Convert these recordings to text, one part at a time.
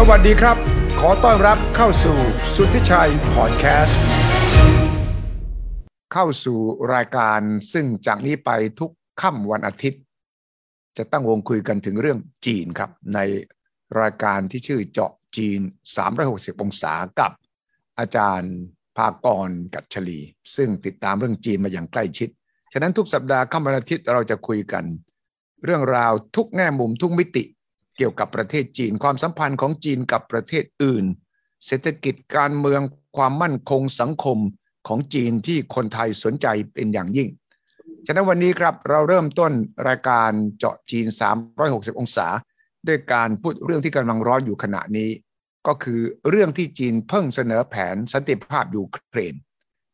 สวัสดีครับ ขอต้อนรับเข้าสู่สุทธิชัยพอดแคสต์ เข้าสู่รายการซึ่งจากนี้ไปทุกค่ำวันอาทิตย์ จะตั้งวงคุยกันถึงเรื่องจีนครับ ในรายการที่ชื่อเจาะจีน 360 องศากับอาจารย์ภากรกัจฉลี ซึ่งติดตามเรื่องจีนมาอย่างใกล้ชิด ฉะนั้นทุกสัปดาห์ค่ำวันอาทิตย์เราจะคุยกัน เรื่องราวทุกแง่มุมทุกมิติ เกี่ยวกับประเทศจีน ความสัมพันธ์ของจีนกับประเทศอื่น เศรษฐกิจการเมืองความมั่นคงสังคมของจีนที่คนไทยสนใจเป็นอย่างยิ่ง ฉะนั้นวันนี้ครับเราเริ่มต้นรายการเจาะจีน 360 องศา ด้วยการพูดเรื่องที่กำลังร้อนอยู่ขณะนี้ ก็คือเรื่องที่จีนเพิ่งเสนอแผนสันติภาพยูเครน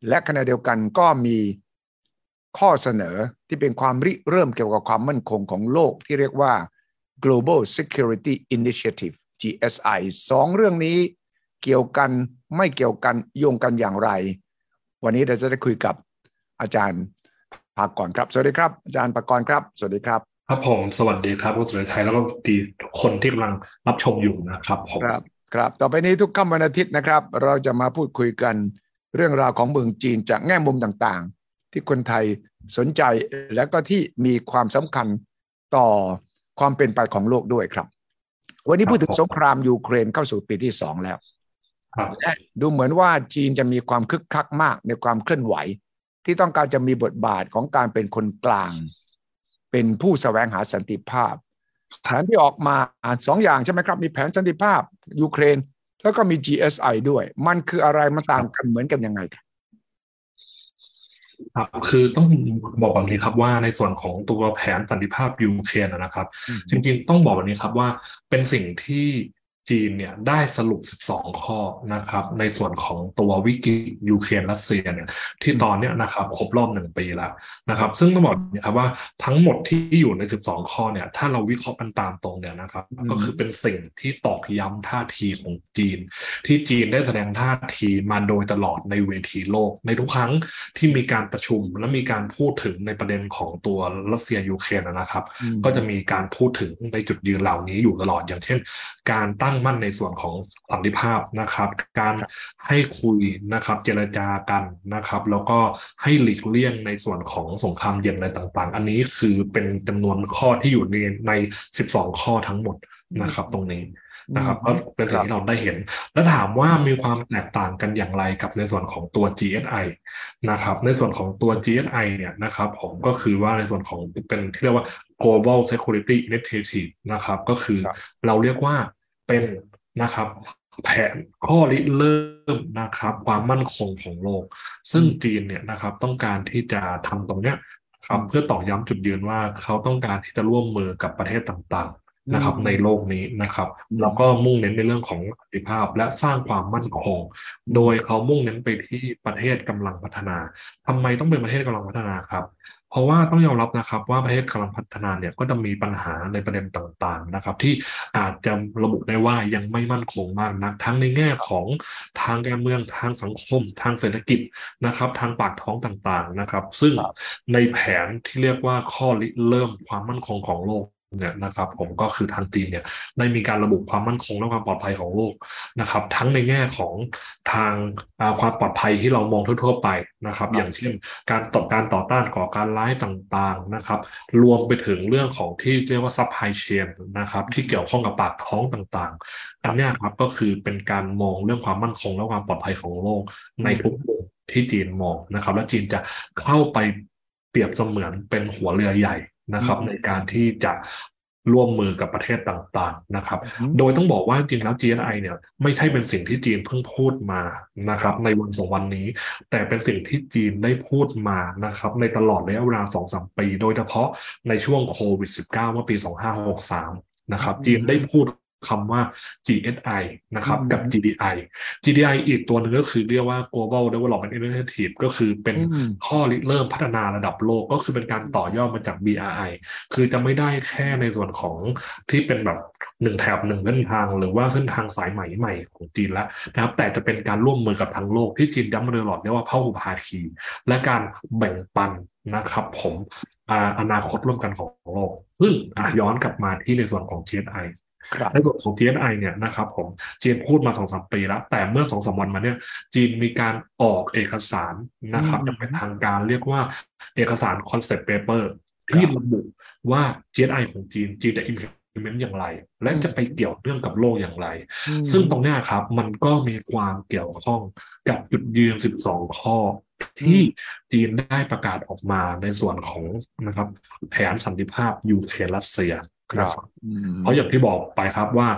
และขณะเดียวกันก็มีข้อเสนอที่เป็นความริเริ่มเกี่ยวกับความมั่นคงของโลกที่เรียกว่า Global Security Initiative GSI สองเรื่องนี้เกี่ยวกันไม่เกี่ยวกันโยงกันอย่างไร วันนี้เราจะได้คุยกับอาจารย์ภากรครับ สวัสดีครับ อาจารย์ภากรครับ สวัสดีครับ ครับผมสวัสดีครับคุณสุรชัยแล้วก็ดีทุกคนที่กำลังรับชมอยู่นะครับผมครับครับ ต่อไปนี้ทุกค่ำวันอาทิตย์นะครับ เราจะมาพูดคุยกันเรื่องราวของเมืองจีนจากแง่มุมต่างๆ ที่คนไทยสนใจและก็ที่มีความสำคัญต่อ ความเป็นไปของโลกด้วยครับ วันนี้พูดถึงสงครามยูเครนเข้าสู่ปีที่สองแล้วครับและดูเหมือนว่าจีนจะมีความคึกคักมากในความเคลื่อนไหว ที่ต้องการจะมีบทบาทของการเป็นคนกลาง เป็นผู้แสวงหาสันติภาพ แผนที่ออกมาสองอย่างใช่ไหมครับ มีแผนสันติภาพยูเครน แล้วก็มี GSI ด้วย มันคืออะไรมันต่างกันเหมือนกันยังไงครับ ครับคือต้องบอกแบบนี้ครับว่าในส่วนของตัวแผนสันติภาพยูเครนนะครับ จริงๆ ต้องบอกแบบนี้ครับว่าเป็นสิ่งที่ จีนเนี่ยได้สรุป 12 ข้อนะครับในส่วนของตัววิกฤตยูเครนรัสเซียเนี่ยที่ตอนเนี้ยนะครับครบรอบหนึ่งปีแล้วนะครับ ซึ่งต้องบอกนะครับว่าทั้งหมดที่อยู่ใน 12 ข้อเนี่ยถ้าเราวิเคราะห์กันตามตรงเนี่ยนะครับอืมก็คือเป็นสิ่งที่ตอกย้ำท่าทีของจีน ที่จีนได้แสดงท่าทีมาโดยตลอดในเวทีโลก ในทุกครั้งที่มีการประชุมและมีการพูดถึงในประเด็นของตัวรัสเซียยูเครนนะครับอืมก็จะมีการพูดถึงในจุดยืนเหล่านี้อยู่ตลอดอย่างเช่น การตั้งมั่นในส่วนของสันติภาพนะครับ การให้คุยนะครับ เจรจากันนะครับ แล้วก็ให้หลีกเลี่ยงในส่วนของสงครามเย็นอะไรต่างๆ อันนี้คือเป็นจำนวนข้อที่อยู่ในใน 12 ข้อทั้งหมดนะครับตรงนี้นะครับก็เป็นสิ่งที่เราได้เห็น แล้วถามว่ามีความแตกต่างกันอย่างไรกับในส่วนของตัว GSI นะครับในส่วนของตัว GSI เนี่ยนะครับผมก็คือว่าในส่วนของเป็นที่เรียกว่า global security initiative นะครับก็คือครับเราเรียกว่า เป็นนะครับ แผนข้อริเริ่มนะครับ ความมั่นคงของโลก ซึ่งจีนเนี่ยนะครับต้องการที่จะทำตรงเนี้ยครับเพื่อตอกย้ำจุดยืนว่าเขาต้องการที่จะร่วมมือกับประเทศต่างๆ นะครับอืมในโลกนี้นะครับอืมแล้วก็มุ่งเน้นในเรื่องของสันติภาพและสร้างความมั่นคง โดยเขามุ่งเน้นไปที่ประเทศกำลังพัฒนาทำไมต้องเป็นประเทศกำลังพัฒนาครับ เพราะว่าต้องยอมรับนะครับว่าประเทศกำลังพัฒนาเนี่ยก็จะมีปัญหาในประเด็นต่างๆนะครับ ที่อาจจะระบุได้ว่ายังไม่มั่นคงมากนัก ทั้งในแง่ของทางการเมืองทางสังคม ทางเศรษฐกิจนะครับ ทางปากท้องต่างๆนะครับ ซึ่งในแผนที่เรียกว่าข้อริเริ่มความมั่นคงของโลก เนี่ยนะครับผมก็คือทางจีนเนี่ยได้มีการระบุความมั่นคงและความปลอดภัยของโลกนะครับ ทั้งในแง่ของทางอ่าความปลอดภัยที่เรามองทั่วๆไปนะครับ อย่างเช่น การต่อการต่อต้านก่อการร้ายต่างๆนะครับ รวมไปถึงเรื่องของที่เรียกว่า supply chain นะครับที่เกี่ยวข้องกับปากท้องต่างๆ อันเนี้ยครับก็คือเป็นการมองเรื่องความมั่นคงและความปลอดภัยของโลกในทุกมุมที่จีนมองนะครับ และจีนจะเข้าไปเปรียบเสมือนเป็นหัวเรือใหญ่ นะครับ ในการที่จะร่วมมือกับประเทศต่างๆนะครับอืมโดยต้องบอกว่าจริงๆแล้ว GSI เนี่ยไม่ใช่เป็นสิ่งที่จีนเพิ่งพูดมานะครับ ในวันสองวันนี้ แต่เป็นสิ่งที่จีนได้พูดมานะครับ ในตลอดระยะเวลาสองสามปี โดยเฉพาะในช่วงโควิด -19 เมื่อปี 2563 นะครับอืมจีนได้พูด คำว่า GSI นะครับอืมกับ GDI GDI อีกตัวหนึงก็คือเรียกว่า Global Development Initiative ก็คือเป็นอืมข้อริเริ่มพัฒนาระดับโลกก็คือเป็นการต่อยอดมาจาก BRI คือจะไม่ได้แค่ในส่วนของที่เป็นแบบหนึ่งแถบหนึ่งเส้นทาง หรือว่าเส้นทางสายใหม่ใหม่ของจีนแล้วนะครับแต่จะเป็นการร่วมมือกับทั้งโลกที่จีนย้ำมาโดยตลอดเรียกว่าพหุภาคีและการแบ่งปันนะครับผมอาอนาคตร่วมกันของโลกซึ่งอะย้อนกลับมาที่ในส่วนของ GSI ครับ ในส่วนของ GNI เนี่ยนะครับผมจีนพูดมาสองสามปีแล้ว แต่เมื่อสองสามวันมาเนี่ยจีนมีการออกเอกสารนะครับอืมจะเป็นทางการเรียกว่าเอกสาร concept paper ที่ระบุว่า GNI ของจีนจีนจะ implement อย่างไร และจะไปเกี่ยวเนื่องกับโลกอย่างไร ซึ่งตรงเนี้ยครับมันก็มีความเกี่ยวข้องกับจุดยืน 12 ข้อที่จีนได้ประกาศออกมาในส่วนของนะครับแผนสันติภาพยูเครนรัสเซีย ครับนะอืมเพราะอย่างที่บอกไปครับว่า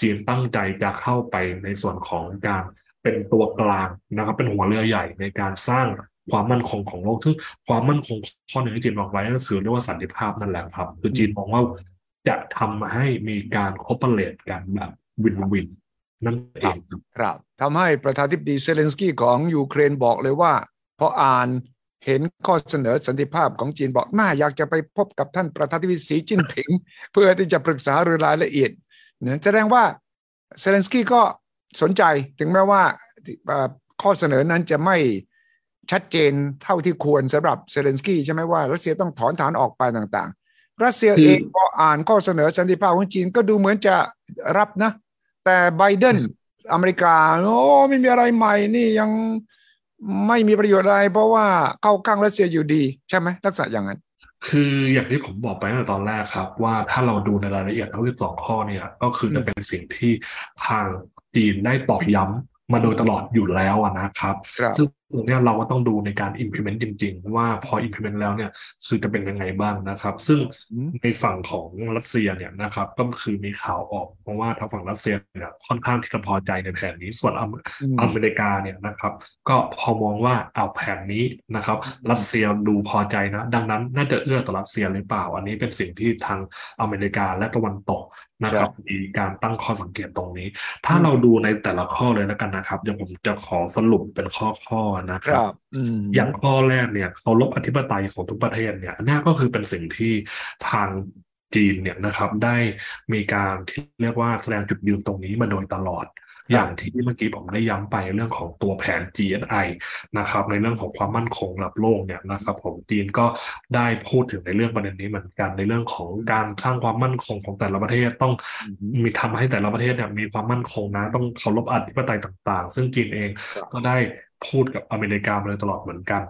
จีนตั้งใจจะเข้าไปในส่วนของการเป็นตัวกลางนะครับ เป็นหัวเรือใหญ่ในการสร้างความมั่นคงของโลกซึ่งความมั่นคงข้อหนึ่งที่จีนบอกไว้ก็คือเรียกว่าสันติภาพนั่นแหละครับ คือจีนมองว่าจะทำให้มีการคอ p เปเลตกันแบบwin-winนั่นเองครับครับทำให้ประธานาธิบดีเซเลนสกี้ของยูเครนบอกเลยว่าพออ่าน เห็นข้อเสนอสันติภาพของจีนบอกน่าอยากจะไปพบกับท่านประธานาธิบดีสีจิ้นผิง เพื่อที่จะปรึกษาเรื่องรายละเอียดเนี่ยแสดงว่าเซเลนสกี้ก็สนใจถึงแม้ว่าเอ่อข้อเสนอนั้นจะไม่ชัดเจนเท่าที่ควรสำหรับเซเลนสกี้ใช่ไหมว่ารัสเซียต้องถอนทหารออกไปต่างๆ รัสเซียคือเองพออ่านข้อเสนอสันติภาพของจีนก็ดูเหมือนจะรับนะ แต่ไบเดนอเมริกาโอ้ไม่มีอะไรใหม่นี่ยัง ไม่มีประโยชน์อะไรเพราะว่าเข้าข้างรัสเซียอยู่ดี ใช่ไหมลักษณะอย่างนั้น คืออย่างที่ผมบอกไปตั้งแต่ตอนแรกครับ ว่าถ้าเราดูในรายละเอียดทั้ง 12 ข้อเนี่ย ก็คือจะเป็นสิ่งที่ทางจีนได้ตอกย้ำมาโดยตลอดอยู่แล้วอะนะครับครับ ซึ่งตรงเนี้ยเราก็ต้องดูในการ implement จริง ๆ ว่าพอ implement แล้วเนี่ยคือจะเป็นยังไงบ้างนะครับ ซึ่งอืมในฝั่งของรัสเซียเนี่ยนะครับก็คือมีข่าวออกเพราะว่าทางฝั่งรัสเซียเนี่ยค่อนข้างที่จะพอใจในแผนนี้ส่วนอเมอืมอเมริกาเนี่ยนะครับ ก็พอมองว่าเอาแผนนี้นะครับ รัสเซียดูพอใจนะ ดังนั้นน่าจะเอื้อต่อรัสเซียหรือเปล่า อันนี้เป็นสิ่งที่ทางอเมริกาและตะวันตกนะครับมีการตั้งข้อสังเกตตรงนี้ ถ้าเราดูในแต่ละข้อเลยแล้วกันนะครับเดี๋ยวผมจะขอสรุปเป็นข้อๆนะคครัรับบอืมอย่างข้อแรกเนี่ยเคารพอธิปไตยของทุกประเทศเนี่ยน่าก็คือเป็นสิ่งที่ทางจีนเนี่ยนะครับได้มีการที่เรียกว่าแสดงจุดยืนตรงนี้มาโดยตลอด อย่างที่เมื่อกี้ผมได้ย้ำไปเรื่องของตัวแผน GNI นะครับในเรื่องของความมั่นคงระดับโลกเนี่ยนะครับผมจีนก็ได้พูดถึงในเรื่องประเด็นนี้เหมือนกันในเรื่องของการสร้างความมั่นคงของแต่ละประเทศต้องมีทำให้แต่ละประเทศเนี่ยมีความมั่นคงนะ ต้องเคารพอธิปไตยต่าง ๆ ซึ่งจีนเองก็ได้พูดกับอเมริกามาโดยตลอดเหมือนกัน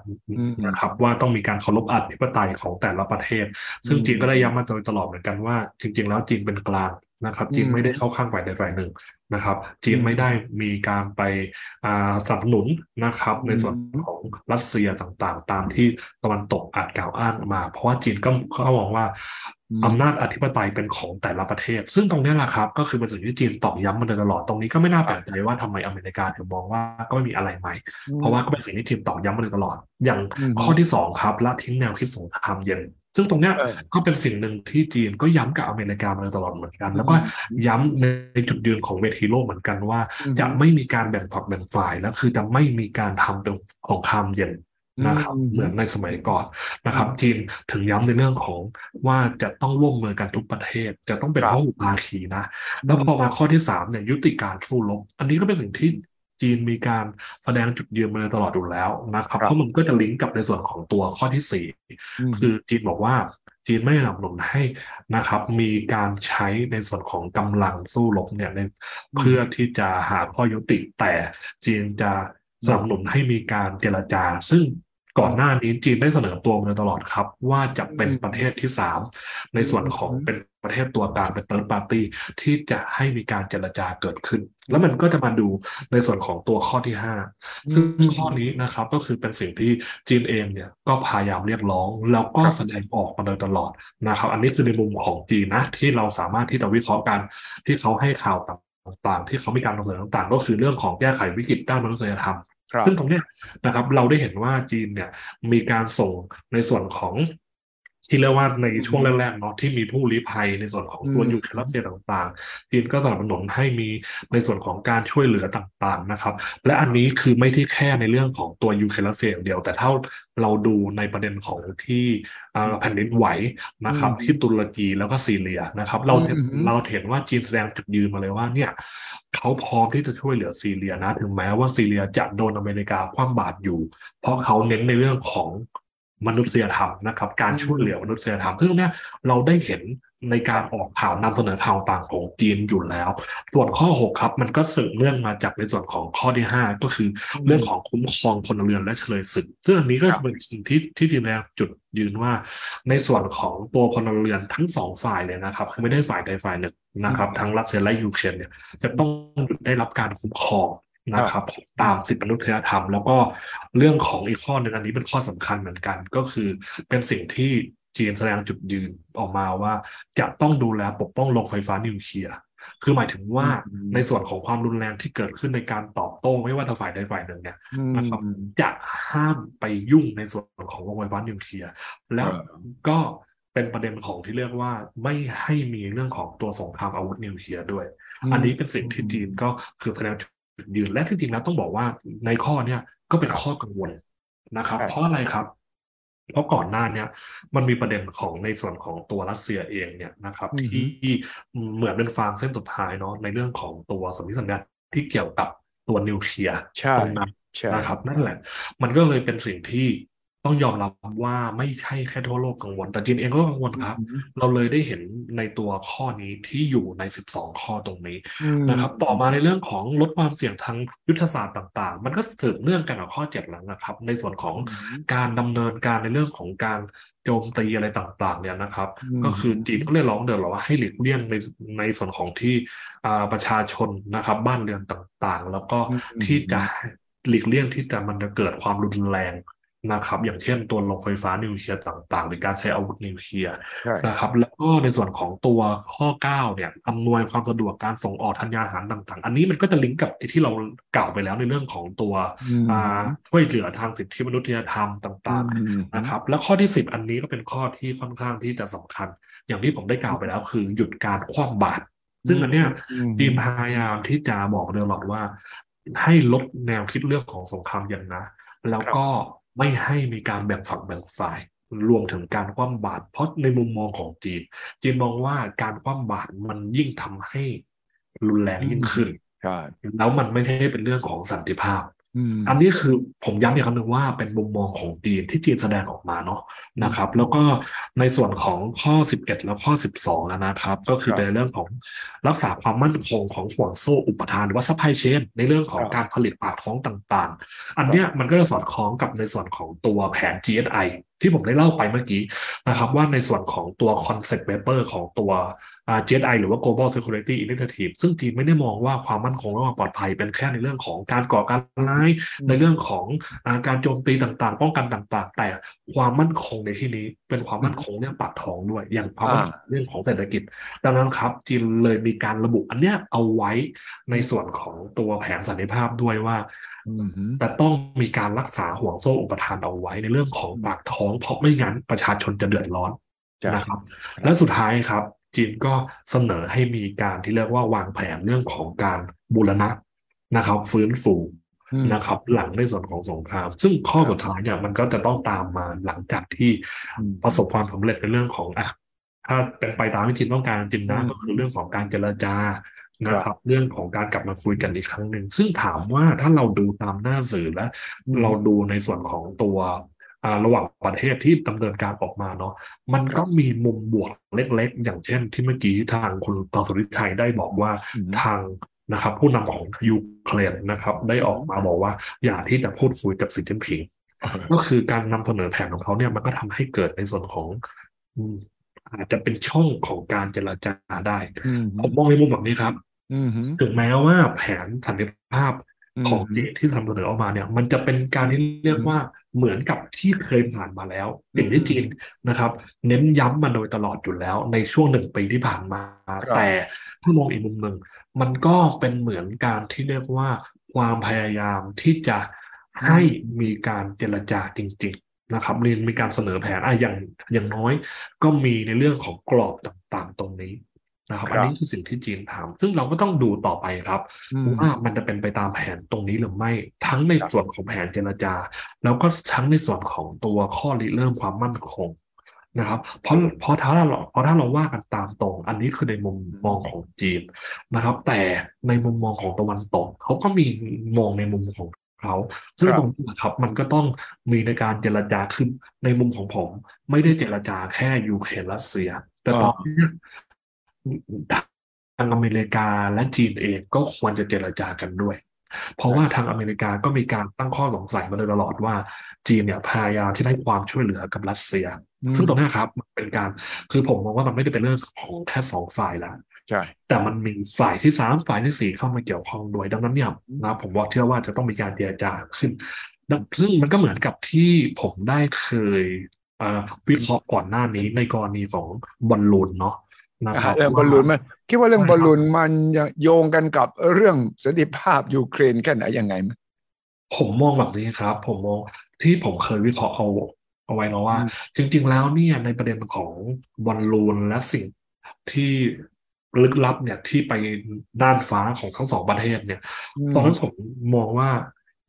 นะครับว่าต้องมีการเคารพอธิปไตยของแต่ละประเทศ ซึ่งจีนก็ได้ย้ำมาโดยตลอดเหมือนกันว่า จริง ๆ แล้วจีนเป็นกลาง นะครับจีนอืมไม่ได้เข้าข้างฝ่ายใดฝ่ายหนึ่งนะครับจีนอืมไม่ได้มีการไปอ่าสนับสนุนนะครับอืมในส่วนของรัสเซียต่างๆ ตามที่ตะวันตกอาจกล่าวอ้างมา เพราะว่าจีนก็เขามองว่าอืมอำนาจอธิปไตยเป็นของแต่ละประเทศ ซึ่งตรงเนี้ยแหละครับ ก็คือเป็นสิ่งที่จีนตอกย้ำมาโดยตลอดตรงนี้ก็ไม่น่าแปลกใจว่าทำไมอเมริกาถึงมองว่าก็ไม่มีอะไรใหม่ เพราะว่าก็เป็นสิ่งที่จีนตอกย้ำมาโดยตลอด อย่างอืมข้อที่สองครับละทิ้งแนวคิดสงครามเย็น ซึ่งตรงเนี้ยเออก็เป็นสิ่งหนึ่งที่จีนก็ย้ำกับอเมริกามาโดยตลอดเหมือนกัน แล้วก็ย้ำในจุดยืนของเวทีโลกเหมือนกันว่าอืมจะไม่มีการแบ่งฝักแบ่งฝ่ายแล้วคือจะไม่มีการทำเป็นสงครามเย็นนะครับอืมเหมือนในสมัยก่อนนะครับ จีนถึงย้ำในเรื่องของว่าจะต้องร่วมมือกันทุกประเทศ จะต้องเป็นครับพหุภาคีนะ แล้วพอมาข้อที่สามเนี่ยยุติการสู้รบอันนี้ก็เป็นสิ่งที่ จีนมีการแสดงจุดยืนมาโดยตลอดอยู่แล้วนะครับครับเพราะมันก็จะลิงก์กับในส่วนของตัวข้อที่สี่อืมคือจีนบอกว่าจีนไม่สนับสนุนให้นะครับ มีการใช้ในส่วนของกำลังสู้รบเนี่ยในเพื่อที่จะหาข้อยุติแต่จีนจะสนับสนุนให้มีการเจรจา ซึ่ง ก่อนหน้านี้จีนได้เสนอตัวมาโดยตลอดครับ ว่าจะเป็นประเทศที่สามในส่วนของเป็นประเทศตัวกลางเป็น third party ที่จะให้มีการเจรจาเกิดขึ้น แล้วมันก็จะมาดูในส่วนของตัวข้อที่ห้าซึ่งข้อนี้นะครับก็คือเป็นสิ่งที่จีนเองเนี่ยก็พยายามเรียกร้องแล้วก็ครับแสดงออกมาโดยตลอดนะครับ อันนี้คือในมุมของจีนนะที่เราสามารถที่จะวิเคราะห์กันที่เขาให้ข่าวต่างๆ ที่เขามีการนำเสนอต่างๆ ก็คือเรื่องของแก้ไขวิกฤตด้านมนุษยธรรมครับ ซึ่งตรงนี้นะครับเราได้เห็นว่าจีนเนี่ยมีการส่งในส่วนของ ที่เรียกว่าในช่วงแรกๆเนาะที่มีผู้ลี้ภัยในส่วนของตัวอืมยูเครนรัสเซียต่างๆจีนก็สนับสนุนให้มีในส่วนของการช่วยเหลือต่างๆนะครับ และอันนี้คือไม่ใช่แค่ในเรื่องของตัวยูเครนรัสเซียอย่างเดียว แต่ถ้าเราดูในประเด็นของที่อ่าแผ่นดินไหวนะครับอืมที่ตุรกีแล้วก็ซีเรียนะครับ เราอืมเราเห็นว่าจีนแสดงจุดยืนมาเลยว่าเนี่ยเขาพร้อมที่จะช่วยเหลือซีเรียนะ ถึงแม้ว่าซีเรียจะโดนอเมริกาคว่ำบาตรอยู่ เพราะเขาเน้นในเรื่องของ มนุษยธรรมนะครับ การช่วยเหลือมนุษยธรรมซึ่งตรงเนี้ยเราได้เห็นในการออกข่าวนำเสนอข่าวต่างของจีนอยู่แล้ว ส่วนข้อ 6 ครับ มันก็สืบเนื่องมาจากในส่วนของข้อที่ 5 ก็คือเรื่องของคุ้มครองพลเรือนและเฉลยศึกซึ่งอันนี้ก็เป็นสิ่งที่ที่จีนแสดงจุดยืนว่า ในส่วนของตัวพลเรือนทั้งสองฝ่ายเลยนะครับคือไม่ได้ฝ่ายใดฝ่ายหนึ่งนะครับ ทั้งรัสเซียและยูเครนเนี่ยจะต้องได้รับการคุ้มครอง นะครับตามสิทธิมนุษยธรรม แล้วก็เรื่องของอีกข้อหนึ่งอันนี้เป็นข้อสำคัญเหมือนกัน ก็คือเป็นสิ่งที่จีนแสดงจุดยืนออกมาว่าจะต้องดูแลปกป้องโรงไฟฟ้านิวเคลียร์คือหมายถึงว่าในส่วนของความรุนแรงที่เกิดขึ้นในการตอบโต้ไม่ว่าจะฝ่ายใดฝ่ายหนึ่งเนี่ยนะครับจะห้ามไปยุ่งในส่วนของโรงไฟฟ้านิวเคลียร์แล้วก็เป็นประเด็นของที่เรียกว่าไม่ให้มีเรื่องของตัวสงครามอาวุธนิวเคลียร์ด้วย อันนี้เป็นสิ่งที่จีนก็คือแสดง จุดยืนและที่จริงแล้วต้องบอกว่าในข้อเนี้ยก็เป็นข้อกังวลนะครับ เพราะอะไรครับเพราะก่อนหน้าเนี้ยมันมีประเด็นของในส่วนของตัวรัสเซียเองเนี่ยนะครับ ที่เหมือนเป็นฟางเส้นสุดท้ายเนาะในเรื่องของตัวสมมติสัญญาที่เกี่ยวกับตัวนิวเคลียร์ตรงนั้นนะครับ นั่นแหละ มันก็เลยเป็นสิ่งที่ ต้องยอมรับว่าไม่ใช่แค่ทั่วโลกกังวล แต่จีนเองก็กังวลครับ เราเลยได้เห็นในตัวข้อนี้ที่อยู่ใน 12 ข้อตรงนี้นะครับ ต่อมาในเรื่องของลดความเสี่ยงทางยุทธศาสตร์ต่าง ๆ มันก็สืบเนื่องกันกับข้อ7หลังนะครับ ในส่วนของการดำเนินการในเรื่องของการโจมตีอะไรต่างๆ เนี่ยนะครับ ก็คือจีนก็เรียกร้องเดินหรอว่าให้หลีกเลี่ยงในในส่วนของที่ประชาชนนะครับ บ้านเรือนต่างๆ แล้วก็ที่จะหลีกเลี่ยงที่จะมันจะเกิดความรุนแรง นะครับ อย่างเช่นตัวโรงไฟฟ้านิวเคลียร์ต่างๆ หรือการใช้อาวุธนิวเคลียร์นะครับ แล้วก็ในส่วนของตัวข้อ 9 เนี่ยอำนวยความสะดวกการส่งออกธัญญาหารต่าง ๆ อันนี้มันก็จะลิงก์กับไอ้ที่เรากล่าวไปแล้วในเรื่องของตัวช่วยเหลือทางสิทธิมนุษยธรรมต่างๆนะครับ แล้วข้อที่ 10 อันนี้ก็เป็นข้อที่ค่อนข้างที่จะสำคัญ อย่างที่ผมได้กล่าวไปแล้ว คือหยุดการคว่ำบาตรซึ่งอันเนี้ยจีนพยายามที่จะบอกเดลอดว่า ให้ลดแนวคิดเรื่องของสงครามเย็นนะ แล้วก็ ไม่ให้มีการแบ่งฝักแบ่งฝ่ายรวมถึงการคว่ำบาตรเพราะในมุมมองของจีน จีนมองว่าการคว่ำบาตรมันยิ่งทำให้รุนแรงยิ่งขึ้นแล้วมันไม่ใช่เป็นเรื่องของสันติภาพ อันนี้คือผมย้ำอีกครั้งหนึ่งว่าเป็นมุมมองของจีนที่จีนแสดงออกมาเนาะนะครับ แล้วก็ในส่วนของข้อ 11 แล้วข้อ 12นะครับ ก็คือเป็นเรื่องของรักษาความมั่นคงของห่วงโซ่อุปทานหรือว่า supply chain ในเรื่องของการผลิตปากท้องต่างๆ อันเนี้ยมันก็จะสอดคล้องกับในส่วนของตัวแผน GSI ที่ผมได้เล่าไปเมื่อกี้นะครับ ว่าในส่วนของตัว concept paper ของตัว GSI หรือว่า Global Security Initiative ซึ่งจีนไม่ได้มองว่าความมั่นคงและความปลอดภัยเป็นแค่ในเรื่องของการก่อการร้ายในเรื่องของการโจมตีต่างๆ ป้องกันต่างๆ แต่ความมั่นคงในที่นี้เป็นความมั่นคงเรื่องปากท้องด้วย อย่างความมั่นคงเรื่องของเศรษฐกิจ ดังนั้นครับจีนเลยมีการระบุอันเนี้ยเอาไว้ในส่วนของตัวแผนสันติภาพด้วยว่าแต่ต้องมีการรักษาห่วงโซ่อุปทานเอาไว้ในเรื่องของปากท้อง เพราะไม่งั้นประชาชนจะเดือดร้อนนะครับ และสุดท้ายครับ จีนก็เสนอให้มีการที่เรียกว่าวางแผนเรื่องของการบูรณะนะครับ ฟื้นฟูนะครับ หลังในส่วนของสงคราม ซึ่งข้อสุดท้ายเนี่ยมันก็จะต้องตามมาหลังจากที่ประสบความสำเร็จในเรื่องของอะถ้าเป็นไปตามที่จีนต้องการจีนนะก็คือเรื่องของการเจรจานะครับเรื่องของการกลับมาคุยกันอีกครั้งหนึ่งซึ่งถามว่าถ้าเราดูตามหน้าสื่อและเราดูในส่วนของตัว ระหว่างประเทศที่ดำเนินการออกมาเนาะมันก็มีมุมบวกเล็ก ๆ อย่างเช่น ที่เมื่อกี้ทางคุณตองสุริชัยได้บอกว่าทางนะครับ ผู้นำของยูเครนนะครับ ได้ออกมาบอกว่าอย่าที่จะพูดคุยกับสีจิ้นผิงก็คือการนำเสนอแผนของเขาเนี่ยมันก็ทำให้เกิดในส่วนของอาจจะเป็นช่องของการเจรจาได้ผมมองในมุมแบบนี้ครับถึงแม้ว่าแผนสันติภาพ ของจีนที่นำเสนอออกมาเนี่ย มันจะเป็นการที่เรียกว่าเหมือนกับที่เคยผ่านมาแล้ว อย่างที่จีนนะครับ เน้นย้ำมาโดยตลอดอยู่แล้วในช่วงหนึ่งปีที่ผ่านมา แต่ถ้ามองอีกมุมหนึ่งมันก็เป็นเหมือนการที่เรียกว่าความพยายามที่จะให้มีการเจรจาจริงนะครับเรียนมีการเสนอแผนอะอย่างอย่างน้อย ก็มีในเรื่องของกรอบต่างๆ ตรงนี้ นะครับอันนี้คือสิ่งที่จีนทำซึ่งเราก็ต้องดูต่อไปครับว่ามันจะเป็นไปตามแผนตรงนี้หรือไม่ ทั้งในส่วนของแผนเจรจา แล้วก็ทั้งในส่วนของตัวข้อริเริ่มความมั่นคงนะครับเพราะเพราะถ้าเราเพราะถ้าเราว่ากันตามตรง อันนี้คือในมุมมองของจีนนะครับ แต่ในมุมมองของตะวันตกเขาก็มีมองในมุมของเขาซึ่งครับตรงนี้นะครับมันก็ต้องมีในการเจรจาขึ้นในมุมของผม ไม่ได้เจรจาแค่ยูเครนรัสเซีย แต่ตอนนี้ ทางอเมริกาและจีนเองก็ควรจะเจรจากันด้วย เพราะว่าทางอเมริกาก็มีการตั้งข้อสงสัยมาโดยตลอดว่าจีนเนี่ยพยายามที่ได้ความช่วยเหลือกับรัสเซียอืมซึ่งตรงเนี้ยครับมันเป็นการคือผมมองว่ามันไม่ได้เป็นเรื่องของแค่สองฝ่ายแล้วใช่แต่มันมีฝ่ายที่สามฝ่ายที่สี่เข้ามาเกี่ยวข้องด้วยดังนั้นเนี่ยนะผมว่าเชื่อว่าจะต้องมีการเจรจาขึ้นดังซึ่งมันก็เหมือนกับที่ผมได้เคยเอ่อวิเคราะห์ก่อนหน้านี้ในกรณีของบอลลูนเนาะ นะครับเรื่องบอลลูนมันคิดว่าเรื่องบอลลูนมันโยงกันกับเรื่องสันติภาพยูเครนแค่ไหนยังไงไหมผมมองแบบนี้ครับ ผมมองที่ผมเคยวิเคราะห์เอาเอาไว้เนาะว่าอืมจริง ๆ แล้วเนี่ยในประเด็นของบอลลูนและสิ่งที่ลึกลับเนี่ยที่ไปด้านฟ้าของทั้งสองประเทศเนี่ย ตอนนั้นผมมองว่า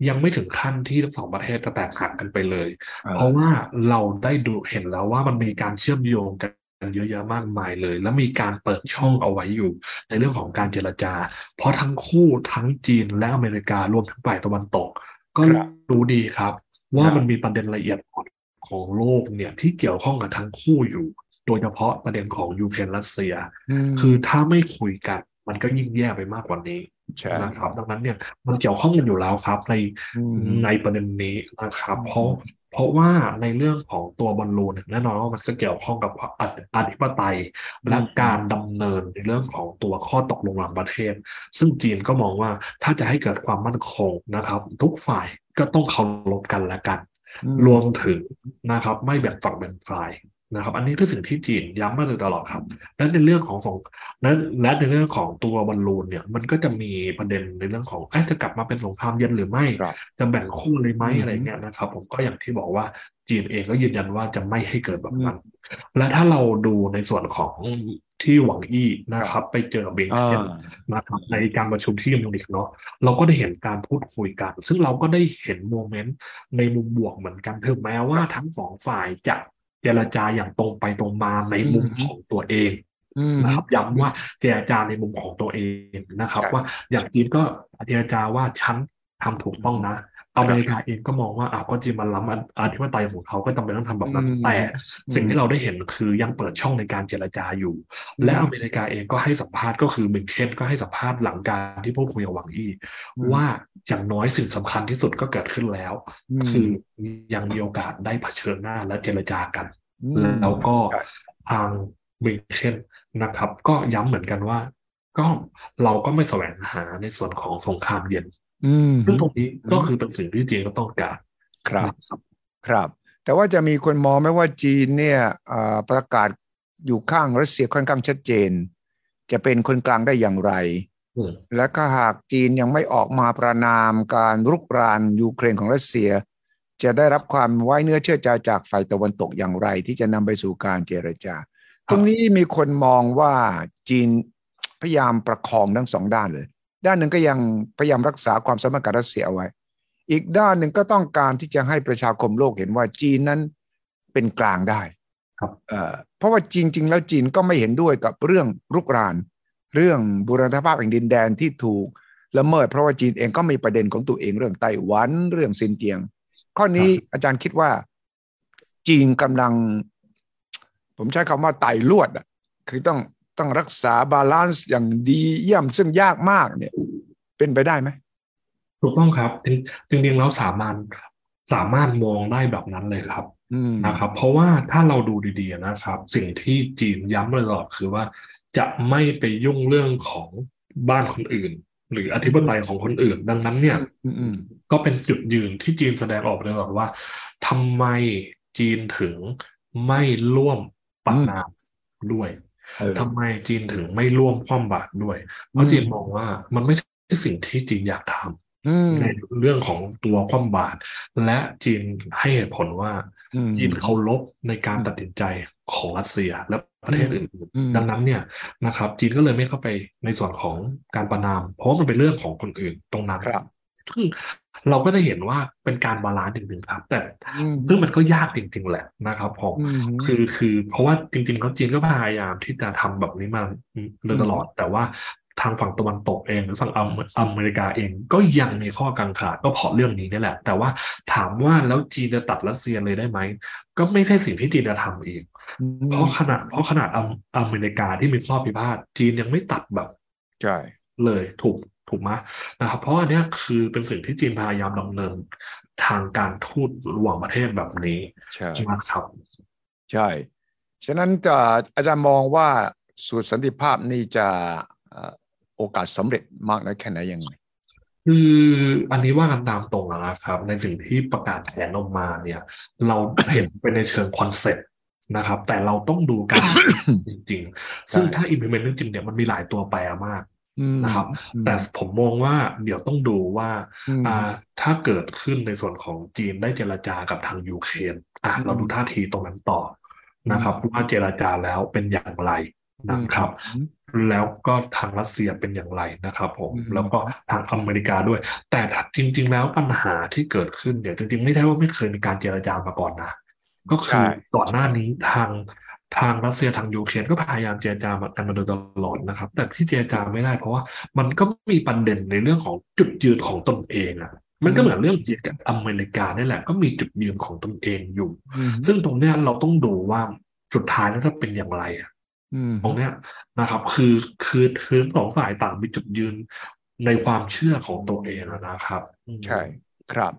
ยังไม่ถึงขั้นที่ทั้งสองประเทศจะแตกหักกันไปเลยอ่าเพราะว่าเราได้ดูเห็นแล้วว่ามันมีการเชื่อมโยงกัน เยอะแยะมากมายเลย และมีการเปิดช่องเอาไว้อยู่ ในเรื่องของการเจรจา เพราะทั้งคู่ทั้งจีนและอเมริการวมทั้งฝ่ายตะวันตก ก็ครับรู้ดีครับ ว่าครับมันมีประเด็นละเอียดอ่อนของโลกเนี่ยที่เกี่ยวข้องกับทั้งคู่อยู่ โดยเฉพาะประเด็นของยูเครนรัสเซียมคือถ้าไม่คุยกัน มันก็ยิ่งแย่ไปมากกว่านี้ใช่นะครับดังนั้นเนี่ยมันเกี่ยวข้องกันอยู่แล้วครับ ในอืมในประเด็นนี้นะครับอืมเพราะ เพราะว่าในเรื่องของตัวบอลลูนเนี่ยแน่นอนว่ามันก็เกี่ยวข้องกับออธิปไตยและการดำเนินในเรื่องของตัวข้อตกลงระหว่างประเทศ ซึ่งจีนก็มองว่าถ้าจะให้เกิดความมั่นคงนะครับ ทุกฝ่ายก็ต้องเคารพกันและกันอืมรวมถึงนะครับ ไม่แบ่งฝักแบ่งฝ่าย นะครับ อันนี้คือสิ่งที่จีนย้ำมาโดยตลอดครับ และในเรื่องของสงและและในเรื่องของตัวบอลลูนเนี่ย มันก็จะมีประเด็นในเรื่องของเอ๊ะจะกลับมาเป็นสงครามเย็นหรือไม่ครับจะแบ่งคู่เลยไหมอืมอะไรเงี้ยนะครับ ผมก็อย่างที่บอกว่าจีนเองก็ยืนยันว่าจะไม่ให้เกิดแบบนั้น และถ้าเราดูในส่วนของที่หวังอี้นะครับ ไปเจอเบงอ่าเคนนะครับในการประชุมที่มิวนิกเนาะเราก็ได้เห็นการพูดคุยกัน ซึ่งเราก็ได้เห็น moment ในมุมบวกเหมือนกันถึงแม้ว่าทั้งสองฝ่ายจะ เจรจาอย่างตรงไปตรงมาในมุมอืมของตัวเองอืมนะครับย้ำว่าเจรจาในมุมของตัวเองนะครับครับว่าอย่างจีนก็เจรจาว่าฉันทำถูกต้องนะ อเมริกาเองก็มองว่าอ้าวก็จีนมันล้ำอธิปไตยของเขาก็จำเป็นต้องทำแบบนั้นอืมแต่สิ่งอืมที่เราได้เห็นคือยังเปิดช่องในการเจรจาอยู่ และอเมริกาเองก็ให้สัมภาษณ์ก็คือมิงเคนก็ให้สัมภาษณ์หลังการที่พูดคุยกับหวังอี้อืมว่าอย่างน้อยสิ่งสำคัญที่สุดก็เกิดขึ้นแล้วอืมคือยังมีโอกาสได้เผชิญหน้าและเจรจากันอืมแล้วก็ใช่ทางมิงเคนนะครับ ก็ย้ำเหมือนกันว่าก็เราก็ไม่แสวงหาในส่วนของสงครามเย็นอืม ซึ่งตรงนี้อืมก็คือเป็นสิ่งที่จีนก็ต้องการครับนะครับครับ แต่ว่าจะมีคนมองไหมว่าจีนเนี่ยอ่าประกาศอยู่ข้างรัสเซียค่อนข้างชัดเจน จะเป็นคนกลางได้อย่างไรอืมและก็หากจีนยังไม่ออกมาประนามการรุกรานยูเครนของรัสเซีย จะได้รับความไว้เนื้อเชื่อใจจากฝ่ายตะวันตกอย่างไร ที่จะนำไปสู่การเจรจา ตรงนี้มีคนมองว่าจีนพยายามประคองทั้งสองด้านเลย ด้านหนึ่งก็ยังพยายามรักษาความสัมพันธ์กับรัสเซียเอาไว้ อีกด้านหนึ่งก็ต้องการที่จะให้ประชาคมโลกเห็นว่าจีนนั้นเป็นกลางได้ครับเอ่อเพราะว่าจริง ๆ แล้วจีนก็ไม่เห็นด้วยกับเรื่องรุกราน เรื่องบูรณภาพแห่งดินแดนที่ถูกละเมิดเพราะว่าจีนเองก็มีประเด็นของตัวเองเรื่องไต้หวันเรื่องซินเจียง ข้อนี้อาจารย์คิดว่า จีนกำลัง ผมใช้คำว่าไต่ลวดอะคือต้อง ต้องรักษาบาลานซ์อย่างดีเยี่ยมซึ่งยากมากเนี่ย เป็นไปได้ไหมถูกต้องครับจริงจริงๆแล้วสามารถสามารถมองได้แบบนั้นเลยครับอืมนะครับ เพราะว่าถ้าเราดูดีๆนะครับ สิ่งที่จีนย้ำตลอดคือว่า จะไม่ไปยุ่งเรื่องของบ้านคนอื่น หรืออธิปไตยของคนอื่น ดังนั้นเนี่ยอืมอืมก็เป็นจุดยืนที่จีนแสดงออกเลยบอกว่าทำไมจีนถึงไม่ร่วมปะนามด้วยเออ ทำไมจีนถึงไม่ร่วมคว่ำบาตรด้วย เพราะจีนมองว่ามันไม่ใช่สิ่งที่จีนอยากทำอืมในเรื่องของตัวคว่ำบาตรและจีนให้เหตุผลว่าอืมจีนเคารพในการตัดสินใจของรัสเซียและประเทศอื่นอืมๆดังนั้นเนี่ยนะครับ จีนก็เลยไม่เข้าไปในส่วนของการประณาม เพราะว่ามันเป็นเรื่องของคนอื่นตรงนั้นครับ ซึ่งเราก็ได้เห็นว่าเป็นการ balance จริงๆครับ แต่อืมซึ่งมันก็ยากจริง ๆ แหละนะครับผมอืมคือคือเพราะว่าจริงๆเขาจีนก็พยายามที่จะทำแบบนี้มาโดยตลอด แต่ว่าทางฝั่งตะวันตกเองหรือฝั่งอเมริกาเองก็ยังมีข้อกังขาก็เพราะเรื่องนี้นี่แหละ แต่ว่าถามว่าแล้วจีนจะตัดรัสเซียเลยได้ไหม ก็ไม่ใช่สิ่งที่จีนจะทำอีกเพราะขนาดเพราะขนาดอเมริกาที่มีข้อพิพาทจีนยังไม่ตัดแบบใช่เลยถูก ถูกไหมนะครับ เพราะอันนี้คือเป็นสิ่งที่จีนพยายามดำเนินทางการทูตระหว่างประเทศแบบนี้ใช่นะครับใช่ ฉะนั้นจะอาจารย์มองว่าสูตรสันติภาพนี่จะโอกาสสำเร็จมากน้อยแค่ไหนยังไงคืออันนี้ว่ากันตามตรงนะครับ ในสิ่งที่ประกาศแผนออกมาเนี่ย เราเห็นเป็นในเชิง concept นะครับ แต่เราต้องดูการจริง ๆ ซึ่งถ้า implement จริงๆเนี่ยมันมีหลายตัวแปรมาก นะครับ แต่ผมมองว่าเดี๋ยวต้องดูว่าอ่าถ้าเกิดขึ้นในส่วนของจีนได้เจรจากับทางยูเครนอะเราดูท่าทีตรงนั้นต่อนะครับว่าเจรจาแล้วเป็นอย่างไรนะครับ แล้วก็ทางรัสเซียเป็นอย่างไรนะครับ ผมแล้วก็ทางอเมริกาด้วย แต่จริง ๆ แล้วปัญหาที่เกิดขึ้นเดี๋ยวจริงๆไม่ใช่ว่าไม่เคยมีการเจรจามาก่อนนะก็คือก่อนหน้านี้ทาง ทางรัสเซียทางยูเครนก็พยายามเจรจากันมาโดยตลอดนะครับ แต่ที่เจรจาไม่ได้เพราะว่า มันก็มีประเด็นในเรื่องของจุดยืนของตนเองอะมันก็เหมือนเรื่องจีนกับอเมริกานี่แหละ ก็มีจุดยืนของตนเองอยู่ ซึ่งตรงเนี้ยเราต้องดูว่าสุดท้ายแล้วจะเป็นอย่างไรอะตรงเนี้ยนะครับ คือคือคือสองฝ่ายต่างมีจุดยืนในความเชื่อของตัวเองนะครับ ใช่ครับ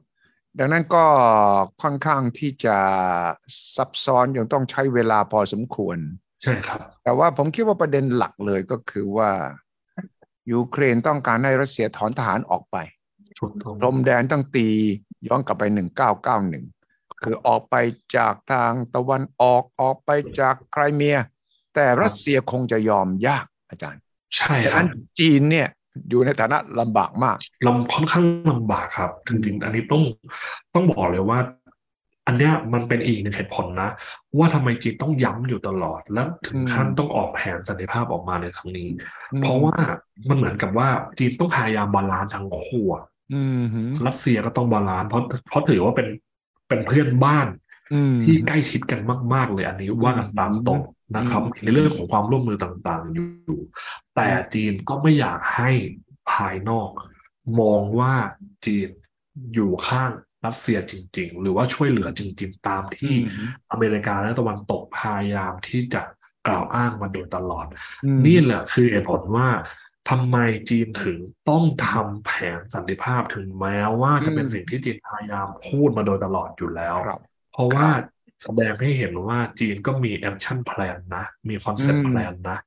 ดังนั้นก็ค่อนข้างที่จะซับซ้อนยังต้องใช้เวลาพอสมควร ใช่ครับ แต่ว่าผมคิดว่าประเด็นหลักเลยก็คือว่า ยูเครนต้องการให้รัสเซียถอนทหารออกไปพรมแดนต้องตีย้อนกลับไปหนึ่งเก้าเก้าหนึ่งคือออกไปจากทางตะวันออกออกไปจากไครเมีย แต่รัสเซียคงจะยอมยากอาจารย์ ใช่ครับจีนเนี่ย อยู่ในฐานะลำบากมากลำค่อนข้างลำบากครับจริงๆอันนี้ต้องต้องบอกเลยว่า อันเนี้ยมันเป็นอีกหนึ่งเหตุผลนะ ว่าทำไมจีนต้องย้ำอยู่ตลอด และถึงขั้นต้องออกแผนสันติภาพออกมาในครั้งนี้ เพราะว่ามันเหมือนกับว่าจีนต้องพยายาม balance ทั้งคู่รัสเซียก็ต้อง balance เพราะเพราะถือว่าเป็นเป็นเพื่อนบ้าน ที่ใกล้ชิดกันมาก ๆ เลยอันนี้ว่ากันตามตรงนะครับ ในเรื่องของความร่วมมือต่าง ๆ อยู่ แต่จีนก็ไม่อยากให้ภายนอก มองว่าจีนอยู่ข้างรัสเซียจริง ๆ หรือว่าช่วยเหลือจริง ๆ ตามที่อเมริกาและตะวันตกพยายามที่จะกล่าวอ้างมาโดยตลอด นี่แหละคือเหตุผลว่าทำไมจีนถึงต้องทำแผนสันติภาพถึงแม้ว่าจะเป็นสิ่งที่จีนพยายามพูดมาโดยตลอดอยู่แล้ว เพราะว่าแสดงให้เห็นว่าจีนก็มี action plan นะ มี concept plan นะ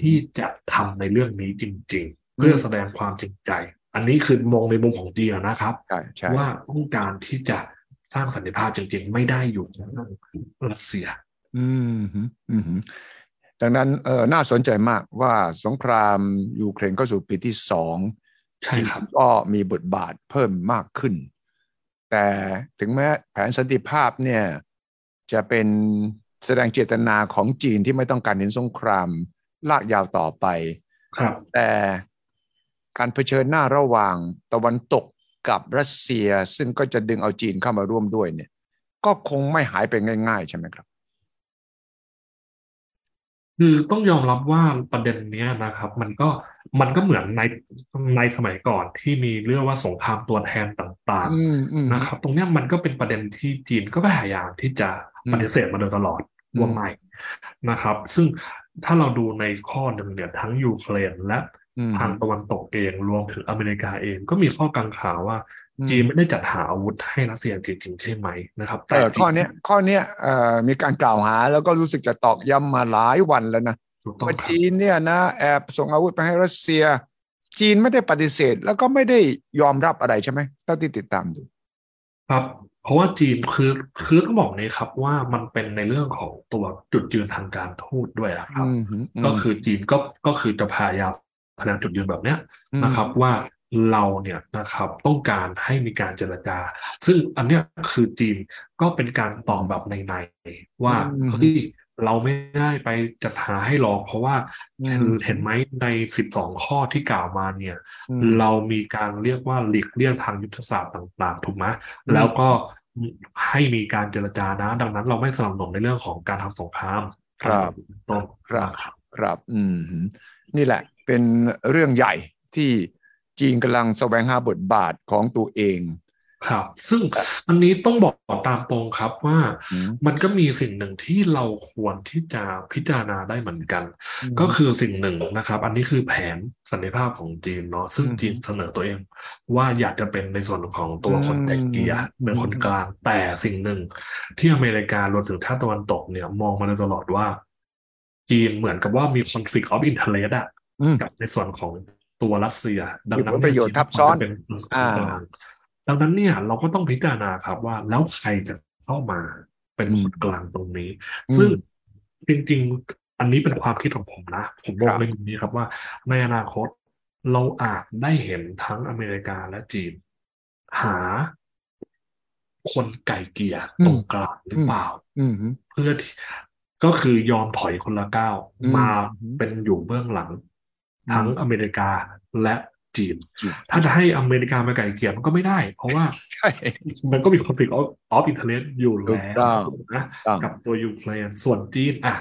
ที่จะทำในเรื่องนี้จริง ๆ เพื่อแสดงความจริงใจ อันนี้คือมองในมุมของจีนนะครับ ว่าต้องการที่จะสร้างสันติภาพจริง ๆ ไม่ได้อยู่ในรัสเซีย อืมอืมดังนั้นเออน่าสนใจมากว่าสงครามยูเครนก็สู่ปีที่สองใช่ครับก็มีบทบาทเพิ่มมากขึ้น แต่ถึงแม้แผนสันติภาพเนี่ยจะเป็นแสดงเจตนาของจีนที่ไม่ต้องการเห็นสงครามลากยาวต่อไป ครับ แต่การเผชิญหน้าระหว่างตะวันตกกับรัสเซีย ซึ่งก็จะดึงเอาจีนเข้ามาร่วมด้วยเนี่ย ก็คงไม่หายไปง่าย ๆ ใช่ไหมครับ คือต้องยอมรับว่าประเด็นเนี้ยนะครับ มันก็ มันก็เหมือนในในสมัยก่อนที่มีเรื่องว่าสงครามตัวแทนต่างๆนะครับ ตรงเนี้ยมันก็เป็นประเด็นที่จีนก็พยายามที่จะปฏิเสธมาโดยตลอดว่าไม่นะครับ ซึ่งถ้าเราดูในข้อหนึ่งเนี่ยทั้งยูเครนและทางตะวันตกเองรวมถึงอเมริกาเองก็มีข้อกังขาว่า จีนไม่ได้จัดหาอาวุธให้รัสเซียจริงๆใช่ไหมนะครับ แต่ข้อนี้ข้อนี้มีการกล่าวหาแล้วก็รู้สึกจะตอกย้ำมาหลายวันแล้วนะ ว่าจีนเนี่ยนะแอบส่งอาวุธไปให้รัสเซีย จีนไม่ได้ปฏิเสธ แล้วก็ไม่ได้ยอมรับอะไรใช่ไหมเท่าที่ติดตามดู ครับ เพราะว่าจีนคือคือต้องบอกเลยครับว่ามันเป็นในเรื่องของตัวจุดยืนทางการทูตด้วยครับ ก็คือจีนก็ก็คือจะพยายามแสดงจุดยืนแบบเนี้ยนะครับว่าเราเนี่ยนะครับต้องการให้มีการเจรจา ซึ่งอันเนี้ยคือจีนก็เป็นการตอบแบบในๆว่าเฮ้ย เราไม่ได้ไปจัดหาให้หรอก เพราะว่าเห็นไหมในสิบสองข้อที่กล่าวมาเนี่ย เรามีการเรียกว่าหลีกเลี่ยงทางยุทธศาสตร์ต่างๆ ถูกไหมแล้วก็ให้มีการเจรจานะ ดังนั้นเราไม่สนับสนุนในเรื่องของการทำสงครามครับต้นครับครับอืมนี่แหละ เป็นเรื่องใหญ่ที่จีนกำลังแสวงหาบทบาทของตัวเอง ครับ ซึ่งอันนี้ต้องบอกตามตรงครับว่าอืมมันก็มีสิ่งหนึ่งที่เราควรที่จะพิจารณาได้เหมือนกันอืมก็คือสิ่งหนึ่งนะครับ อันนี้คือแผนสันนิภาพของจีนเนาะซึ่งอืมจีนเสนอตัวเอง ว่าอยากจะเป็นในส่วนของตัวคนอืมไกลเกลี่ยเป็นคนกลาง แต่สิ่งหนึ่งที่อเมริการวมถึงชาติตะวันตกเนี่ยมองมาโดยตลอดว่า จีนเหมือนกับว่ามี conflict of interest อะอืมกับในส่วนของตัวรัสเซีย ดังมีนั้ผนลประโยชน์ทับซ้อนเป็นคนอ่ากลาง ดังนั้นเนี่ยเราก็ต้องพิจารณาครับว่าแล้วใครจะเข้ามาเป็นคนกลางตรงนี้ ซึ่งจริง ๆ อันนี้เป็นความคิดของผมนะ ผมมองในมุมนี้ครับว่า ในอนาคตเราอาจได้เห็นทั้งอเมริกาและจีน หาคนไก่เกลี่ยตรงกลางหรือเปล่าอืมเพื่อที่ก็คือยอมถอยคนละก้าวอืมมาเป็นอยู่เบื้องหลังอืมทั้งอเมริกาและ จีนจีน ถ้าจะให้อเมริกามาไก่เกลี่ยมันก็ไม่ได้ เพราะว่าใช่มันก็มี conflict of of interest อยู่ถูกแล้ต้วองนะต้องกับตัวยูเครนส่วนจีนอะ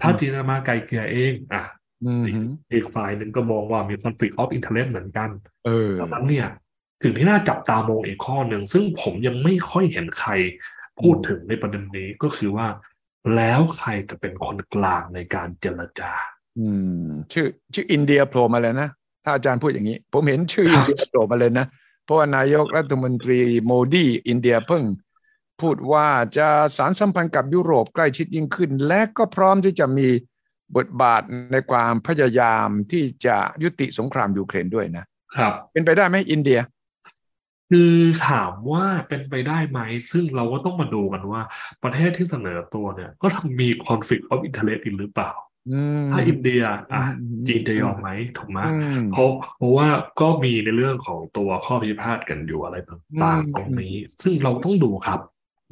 ถ้าอืมจีนมาไก่เกลี่ยเองอะอืมอีกฝ่ายหนึ่งก็มองว่ามี conflict of interest เหมือนกัน เออดังนั้นเนี่ยถึงที่น่าจับตามองอีกข้อหนึ่งซึ่งผมยังไม่ค่อยเห็นใครพูดถึงในประเด็นนี้ก็คือว่า แล้วใครจะเป็นคนกลางในการเจรจา อืม ชื่อชื่ออินเดียโผล่มาเลยนะ ถ้าอาจารย์พูดอย่างนี้ ผมเห็นชื่อครัอิบนเดียโผล่มาเลยนะ เพราะว่านายกรัฐมนตรีโมดีอินเดียเพิ่ง พูดว่าจะสารสัมพันธ์กับยุโรปใกล้ชิดยิ่งขึ้น และก็พร้อมที่จะมีบทบาทในความพยายามที่จะยุติสงครามยูเครนด้วยนะครับ เป็นไปได้ไหมอินเดีย คือถามว่าเป็นไปได้ไหม ซึ่งเราก็ต้องมาดูกันว่าประเทศที่เสนอตัวเนี่ย ก็ทำมี conflict of interest อีกหรือเปล่าอืม ถ้าอินเดียอะอืมจีนจะยอมไหมถูกไหมอืมเพราะเพราะว่าก็มีในเรื่องของตัวข้อพิพาทกันอยู่อะไรต่างอืมๆตรงนี้ ซึ่งเราต้องดูครับ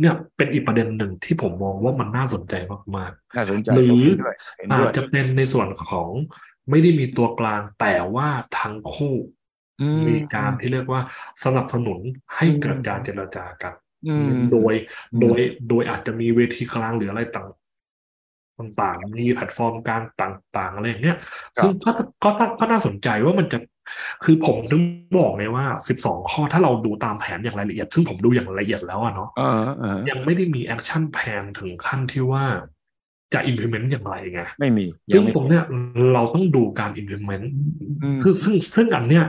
เนี่ยเป็นอีกประเด็นหนึ่งที่ผมมองว่ามันน่าสนใจมากน่าสนใจหรือผมเห็นด้วยเห็นๆอาด้จวยจะเป็นในส่วนของไม่ได้มีตัวกลางแต่ว่าทั้งคู่อืมีการที่เรียกว่าสนับสนุนให้เกิดอืมการเจรจากันอืมโดยอืมโดยโดยอาจจะมีเวทีกลางหรืออะไรต่าง ต่างๆ มีแพลตฟอร์มกลางต่างๆอะไรอย่างเงี้ยซึ่งก็ก็ก็ก็น่าสนใจว่ามันจะคือผมถึงบอกเลยว่า 12 ข้อถ้าเราดูตามแผนอย่างรายละเอียด ซึ่งผมดูอย่างละเอียดแล้วอะเนาะอ่าอ่ายังไม่ได้มี action plan ถึงขั้นที่ว่าจะ implement อย่างไรไงไม่มีซึ่งในตรงเนี้ยเราต้องดูการ implement อืมคือซึ่งซึ่งอันเนี้ย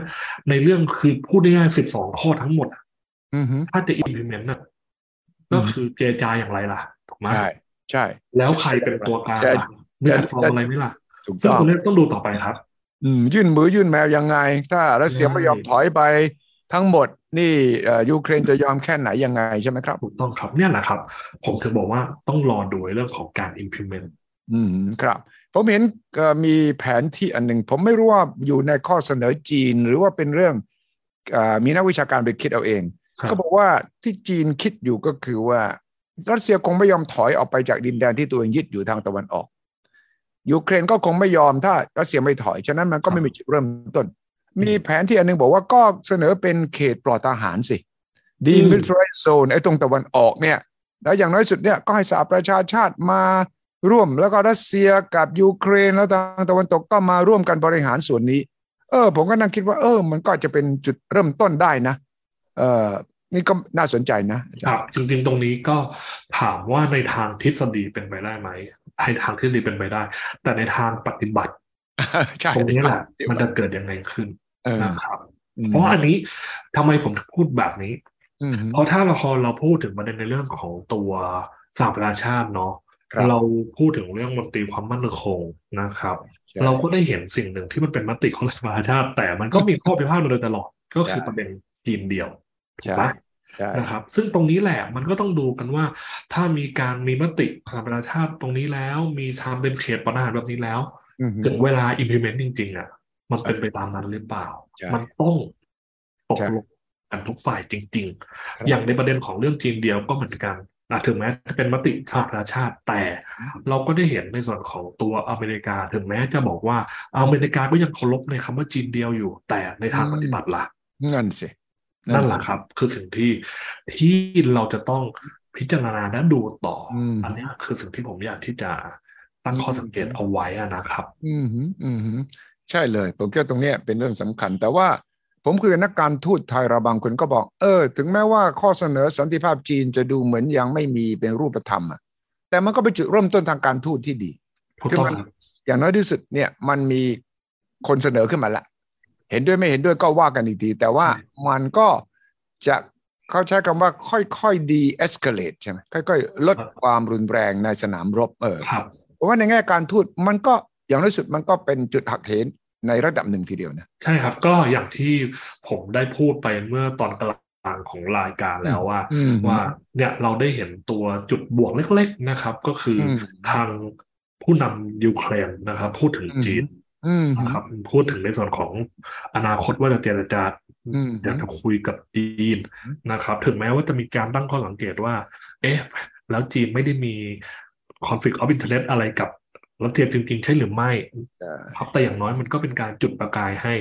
ในเรื่องคือพูดได้ง่ายสิบสองข้อทั้งหมดอะอืมฮึถ้าจะ implement น่ะอืมก็คือเจรจาอย่างไรล่ะถูกไหม ใช่ใช่ แล้วใครเป็นตัวกลางจะล่ะมีแพลตฟอร์มจะอะไรไหมล่ะถูกซึ่งต้องตรงเนี้ยต้องดูต่อไปครับ อืม ยื่นหมูยื่นแมวยังไง ถ้ารัสเซียใช่ไม่ยอมถอยไปทั้งหมดนี่เอ่อยูเครนจะยอมแค่ไหนยังไงใช่ไหมครับถูกต้องครับเนี่ยแหละครับ ผมถึงบอกว่าต้องรอดูเรื่องของการ implement อืมครับ ผมเห็นเอ่อมีแผนที่อันหนึ่งผมไม่รู้ว่าอยู่ในข้อเสนอจีน หรือว่าเป็นเรื่องเอ่อมีนักวิชาการไปคิดเอาเองครับเขาบอกว่าที่จีนคิดอยู่ก็คือว่า รัสเซียคงไม่ยอมถอยออกไปจากดินแดนที่ตัวเองยึดอยู่ทางตะวันออก ยูเครนก็คงไม่ยอมถ้ารัสเซียไม่ถอย ฉะนั้นมันก็ไม่มีจุดเริ่มต้น มีแผนที่อันหนึงบอกว่าก็เสนอเป็นเขตปลอดทหารสิดีมิลิ t a r y zone ไอ้ตรงตะวันออกเนี่ย แล้วอย่างน้อยสุดเนี่ยก็ให้สหประชาชาติมาร่วมแล้วก็รัสเซียกับยูเครนแล้วทางตะวันตกก็มาร่วมกันบริหารส่วนนี้ เออ ผมก็นั่งคิดว่า เออ มันก็จะเป็นจุดเริ่มต้นได้นะ เออ นี่ก็น่าสนใจนะอาจาครรับย์จริงๆ ตรงนี้ก็ถามว่าในทางทฤษฎีเป็นไปได้ไหมในทางทฤษฎีเป็นไปได้ แต่ในทางปฏิบัติใช่ตรงนี้แหละมันจะเกิดยังไงขึ้นเออนะครับอืมเพราะอันนี้ทำไมผมถึงพูดแบบนี้อืมเพราะถ้าเราพอเราพูดถึงประเด็นในเรื่องของตัวสหประชาชาติเนาะครับเราพูดถึงเรื่องมนตรีความมั่นคงนะครับใช่เราก็ได้เห็นสิ่งหนึ่งที่มันเป็นมติของสหประชาชาติ แต่มันก็มีข้อพิพาทมาโดยตลอดก็คือใช่ประเด็นจีนเดียว ถูกใช่ไหมใช่นะครับ ซึ่งตรงนี้แหละมันก็ต้องดูกันว่า ถ้ามีการมีมติสหประชาชาติตรงนี้แล้ว มีทำเป็นเขตปัญหารแบบนี้แล้วอืมถึงเวลา implement จริง ๆอะมันเป็นไปตามนั้นหรือเปล่าใช่มันต้องตกใช่ลงกันทุกฝ่ายจริงครับๆอย่างในประเด็นของเรื่องจีนเดียวก็เหมือนกันอะถึงแม้จะเป็นมติสหประชาชาติแต่ เราก็ได้เห็นในส่วนของตัวอเมริกา ถึงแม้จะบอกว่าอเมริกาก็ยังเคารพในคำว่าจีนเดียวอยู่ แต่ในทางปฏิบัติล่ะนั่นสิ นั่นแหละครับ คือสิ่งที่ที่เราจะต้องพิจารณาและดูต่ออมอันเนี้ยคือสิ่งที่ผมอยากที่จะตั้งข้อสังเกตเอาไว้อะนะครับ อืมฮึอืมฮึใช่เลย ผมคิดว่าตรงเนี้ยเป็นเรื่องสำคัญ แต่ว่าผมคุยกับนักการทูตไทยเราบางคนก็บอก เออ ถึงแม้ว่าข้อเสนอสันติภาพจีนจะดูเหมือนยังไม่มีเป็นรูปธรรมอะแต่มันก็เป็นจุดเริ่มต้นทางการทูตที่ดีถูกต้องครับอย่างน้อยที่สุดเนี่ยมันมีคนเสนอขึ้นมาละ เห็นด้วยไม่เห็นด้วยก็ว่ากันอีกที แต่ว่าใช่มันก็จะเขาใช้คำว่าค่อยๆ de escalate ใช่ไหมค่อยๆ ลดความรุนแรงในสนามรบเออครับเพราะว่าในแง่การทูตมันก็อย่างน้อยที่สุดมันก็เป็นจุดหักเหในระดับหนึ่งทีเดียวนะ ใช่ครับก็อย่างที่ผมได้พูดไปเมื่อตอนกลางของรายการแล้วว่าอืมว่าเนี่ยเราได้เห็นตัวจุดบวกเล็ก ๆนะครับ ก็คืออมทางผู้นำยูเครนนะครับ พูดถึงอืมจีนอืม นะครับพูดถึงในส่วนของอนาคตว่าจะเจรจาอืมอยากจะคุยกับจีนนะครับ ถึงแม้ว่าจะมีการตั้งข้อสังเกตว่า เอ๊ะ แล้วจีนไม่ได้มี conflict of interest อะไรกับรัสเซียจริง ๆ ใช่หรือไม่เออครับแต่อย่างน้อยมันก็เป็นการจุดประกายให้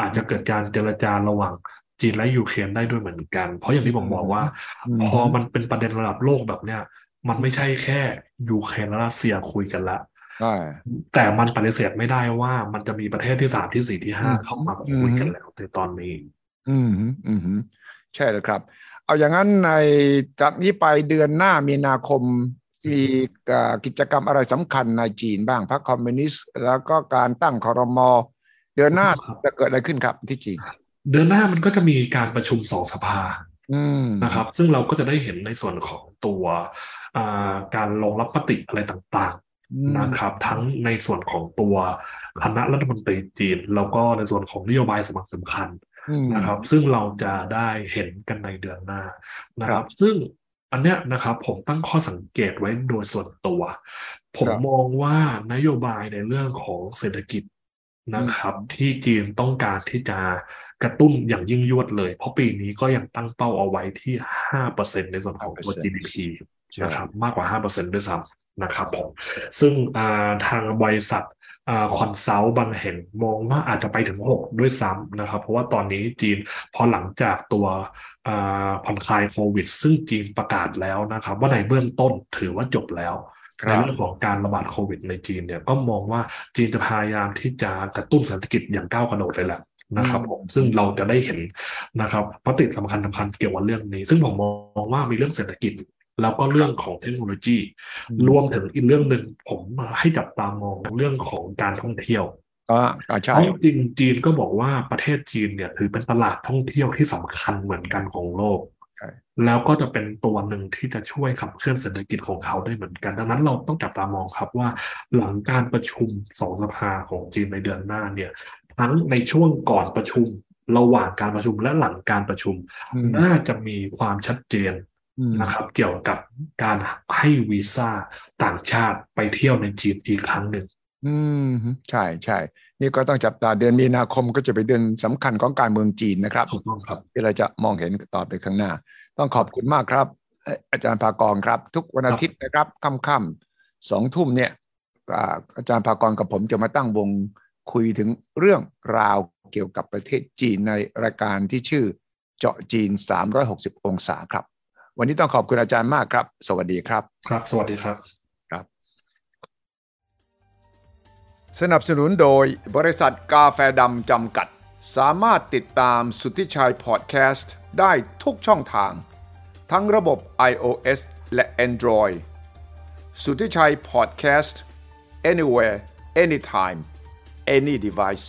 อาจจะเกิดการเจรจาระหว่างจีนและยูเครนได้ด้วยเหมือนกัน เพราะอย่างที่ผมบอกว่าอืมพอมันเป็นประเด็นระดับโลกแบบเนี้ยมันไม่ใช่แค่ยูเครนและรัสเซียคุยกันละใช่ แต่มันปฏิเสธไม่ได้ว่ามันจะมีประเทศที่สามที่สี่ที่ห้าอืมเข้ามาคุยกันอืมแล้วในตอนนี้ อืมฮึอืมฮึใช่เลยครับ เอาอย่างนั้นในจากนี้ไปเดือนหน้ามีนาคมมีเอ่อกิจกรรมอะไรสำคัญในจีนบ้างพรรคคอมมิวนิสต์ แล้วก็การตั้งคอรมอเดือนหน้าครับจะเกิดอะไรขึ้นครับที่จีน เดือนหน้ามันก็จะมีการประชุมสองสภาอืมนะครับ ซึ่งเราก็จะได้เห็นในส่วนของตัวอ่าการลงรับมติอะไรต่างอืมๆ นะครับ ทั้งในส่วนของตัวคณะรัฐมนตรีจีน แล้วก็ในส่วนของนโยบายสำคัญสำคัญอืมนะครับ ซึ่งเราจะได้เห็นกันในเดือนหน้านะคครัรับบซึ่งอันเนี้ยนะครับผมตั้งข้อสังเกตไว้โดยส่วนตัว ผมครับมองว่านโยบายในเรื่องของเศรษฐกิจนะครับ ที่จีนต้องการที่จะกระตุ้นอย่างยิ่งยวดเลย เพราะปีนี้ก็ยังตั้งเป้าเอาไว้ที่ห้าเปอร์เซ็นในส่วนของตัว5% GDP ใช่นะครับมากกว่าห้าเปอร์เซ็นด้วยซ้ำ นะครับผมซึ่งอ่าทางบริษัทอ่าคอนซัลท์บางแห่งมองว่าอาจจะไปถึง 6 ด้วยซ้ำนะครับ เพราะว่าตอนนี้จีนพอหลังจากตัวอ่าผ่อนคลายโควิด ซึ่งจีนประกาศแล้วนะครับ ว่าในเบื้องต้นถือว่าจบแล้วคในรับเรื่องของการระบาดโควิดในจีนเนี่ยก็มองว่าจีนจะพยายามที่จะกระตุ้นเศรษฐกิจอย่างก้าวกระโดดเลยแหละนะครับผมซึ่งเราจะได้เห็นนะครับมติสำคัญสำคัญเกี่ยวกับเรื่องนี้ ซึ่งผมมองว่ามีเรื่องเศรษฐกิจ แล้วก็เรื่องของเทคโนโลยี รวมถึงอีกเรื่องหนึ่งผมให้จับตามองเรื่องของการท่องเที่ยวอ่าอ่าใช่เพราะจริงๆจีนก็บอกว่าประเทศจีนเนี่ยถือเป็นตลาดท่องเที่ยวที่สำคัญเหมือนกันของโลกใช่แล้วก็จะเป็นตัวหนึ่งที่จะช่วยขับเคลื่อนเศรษฐกิจของเขาได้เหมือนกัน ดังนั้นเราต้องจับตามองครับว่าหลังการประชุมสองสภาของจีนในเดือนหน้าเนี่ยทั้งในช่วงก่อนประชุมระหว่างการประชุมและหลังการประชุมอืมน่าจะมีความชัดเจนอืม นะครับ เกี่ยวกับการให้วีซ่าต่างชาติไปเที่ยวในจีนอีกครั้งหนึ่งอืมใช่ใช่นี่ก็ต้องจับตาเดือนมีนาคมก็จะเป็นเดือนสำคัญของการเมืองจีนนะครับถูกต้องครับ ที่เราจะมองเห็นต่อไปข้างหน้า ต้องขอบคุณมากครับเอ่ออาจารย์ภากรครับ ทุกวันอาทิตย์นะครับค่ำๆสองทุ่มเนี่ยอ่าอาจารย์ภากรกับผมจะมาตั้งวงคุยถึงเรื่องราวเกี่ยวกับประเทศจีนในรายการที่ชื่อเจาะจีน 360 องศาครับ วันนี้ต้องขอบคุณอาจารย์มากครับ สวัสดีครับ ครับ สวัสดีครับ สนับสนุนโดยบริษัทกาแฟดำจำกัด สามารถติดตามสุทธิชัยพอดแคสต์ได้ทุกช่องทาง ทั้งระบบ iOS และ Android สุทธิชัยพอดแคสต์ anywhere anytime any device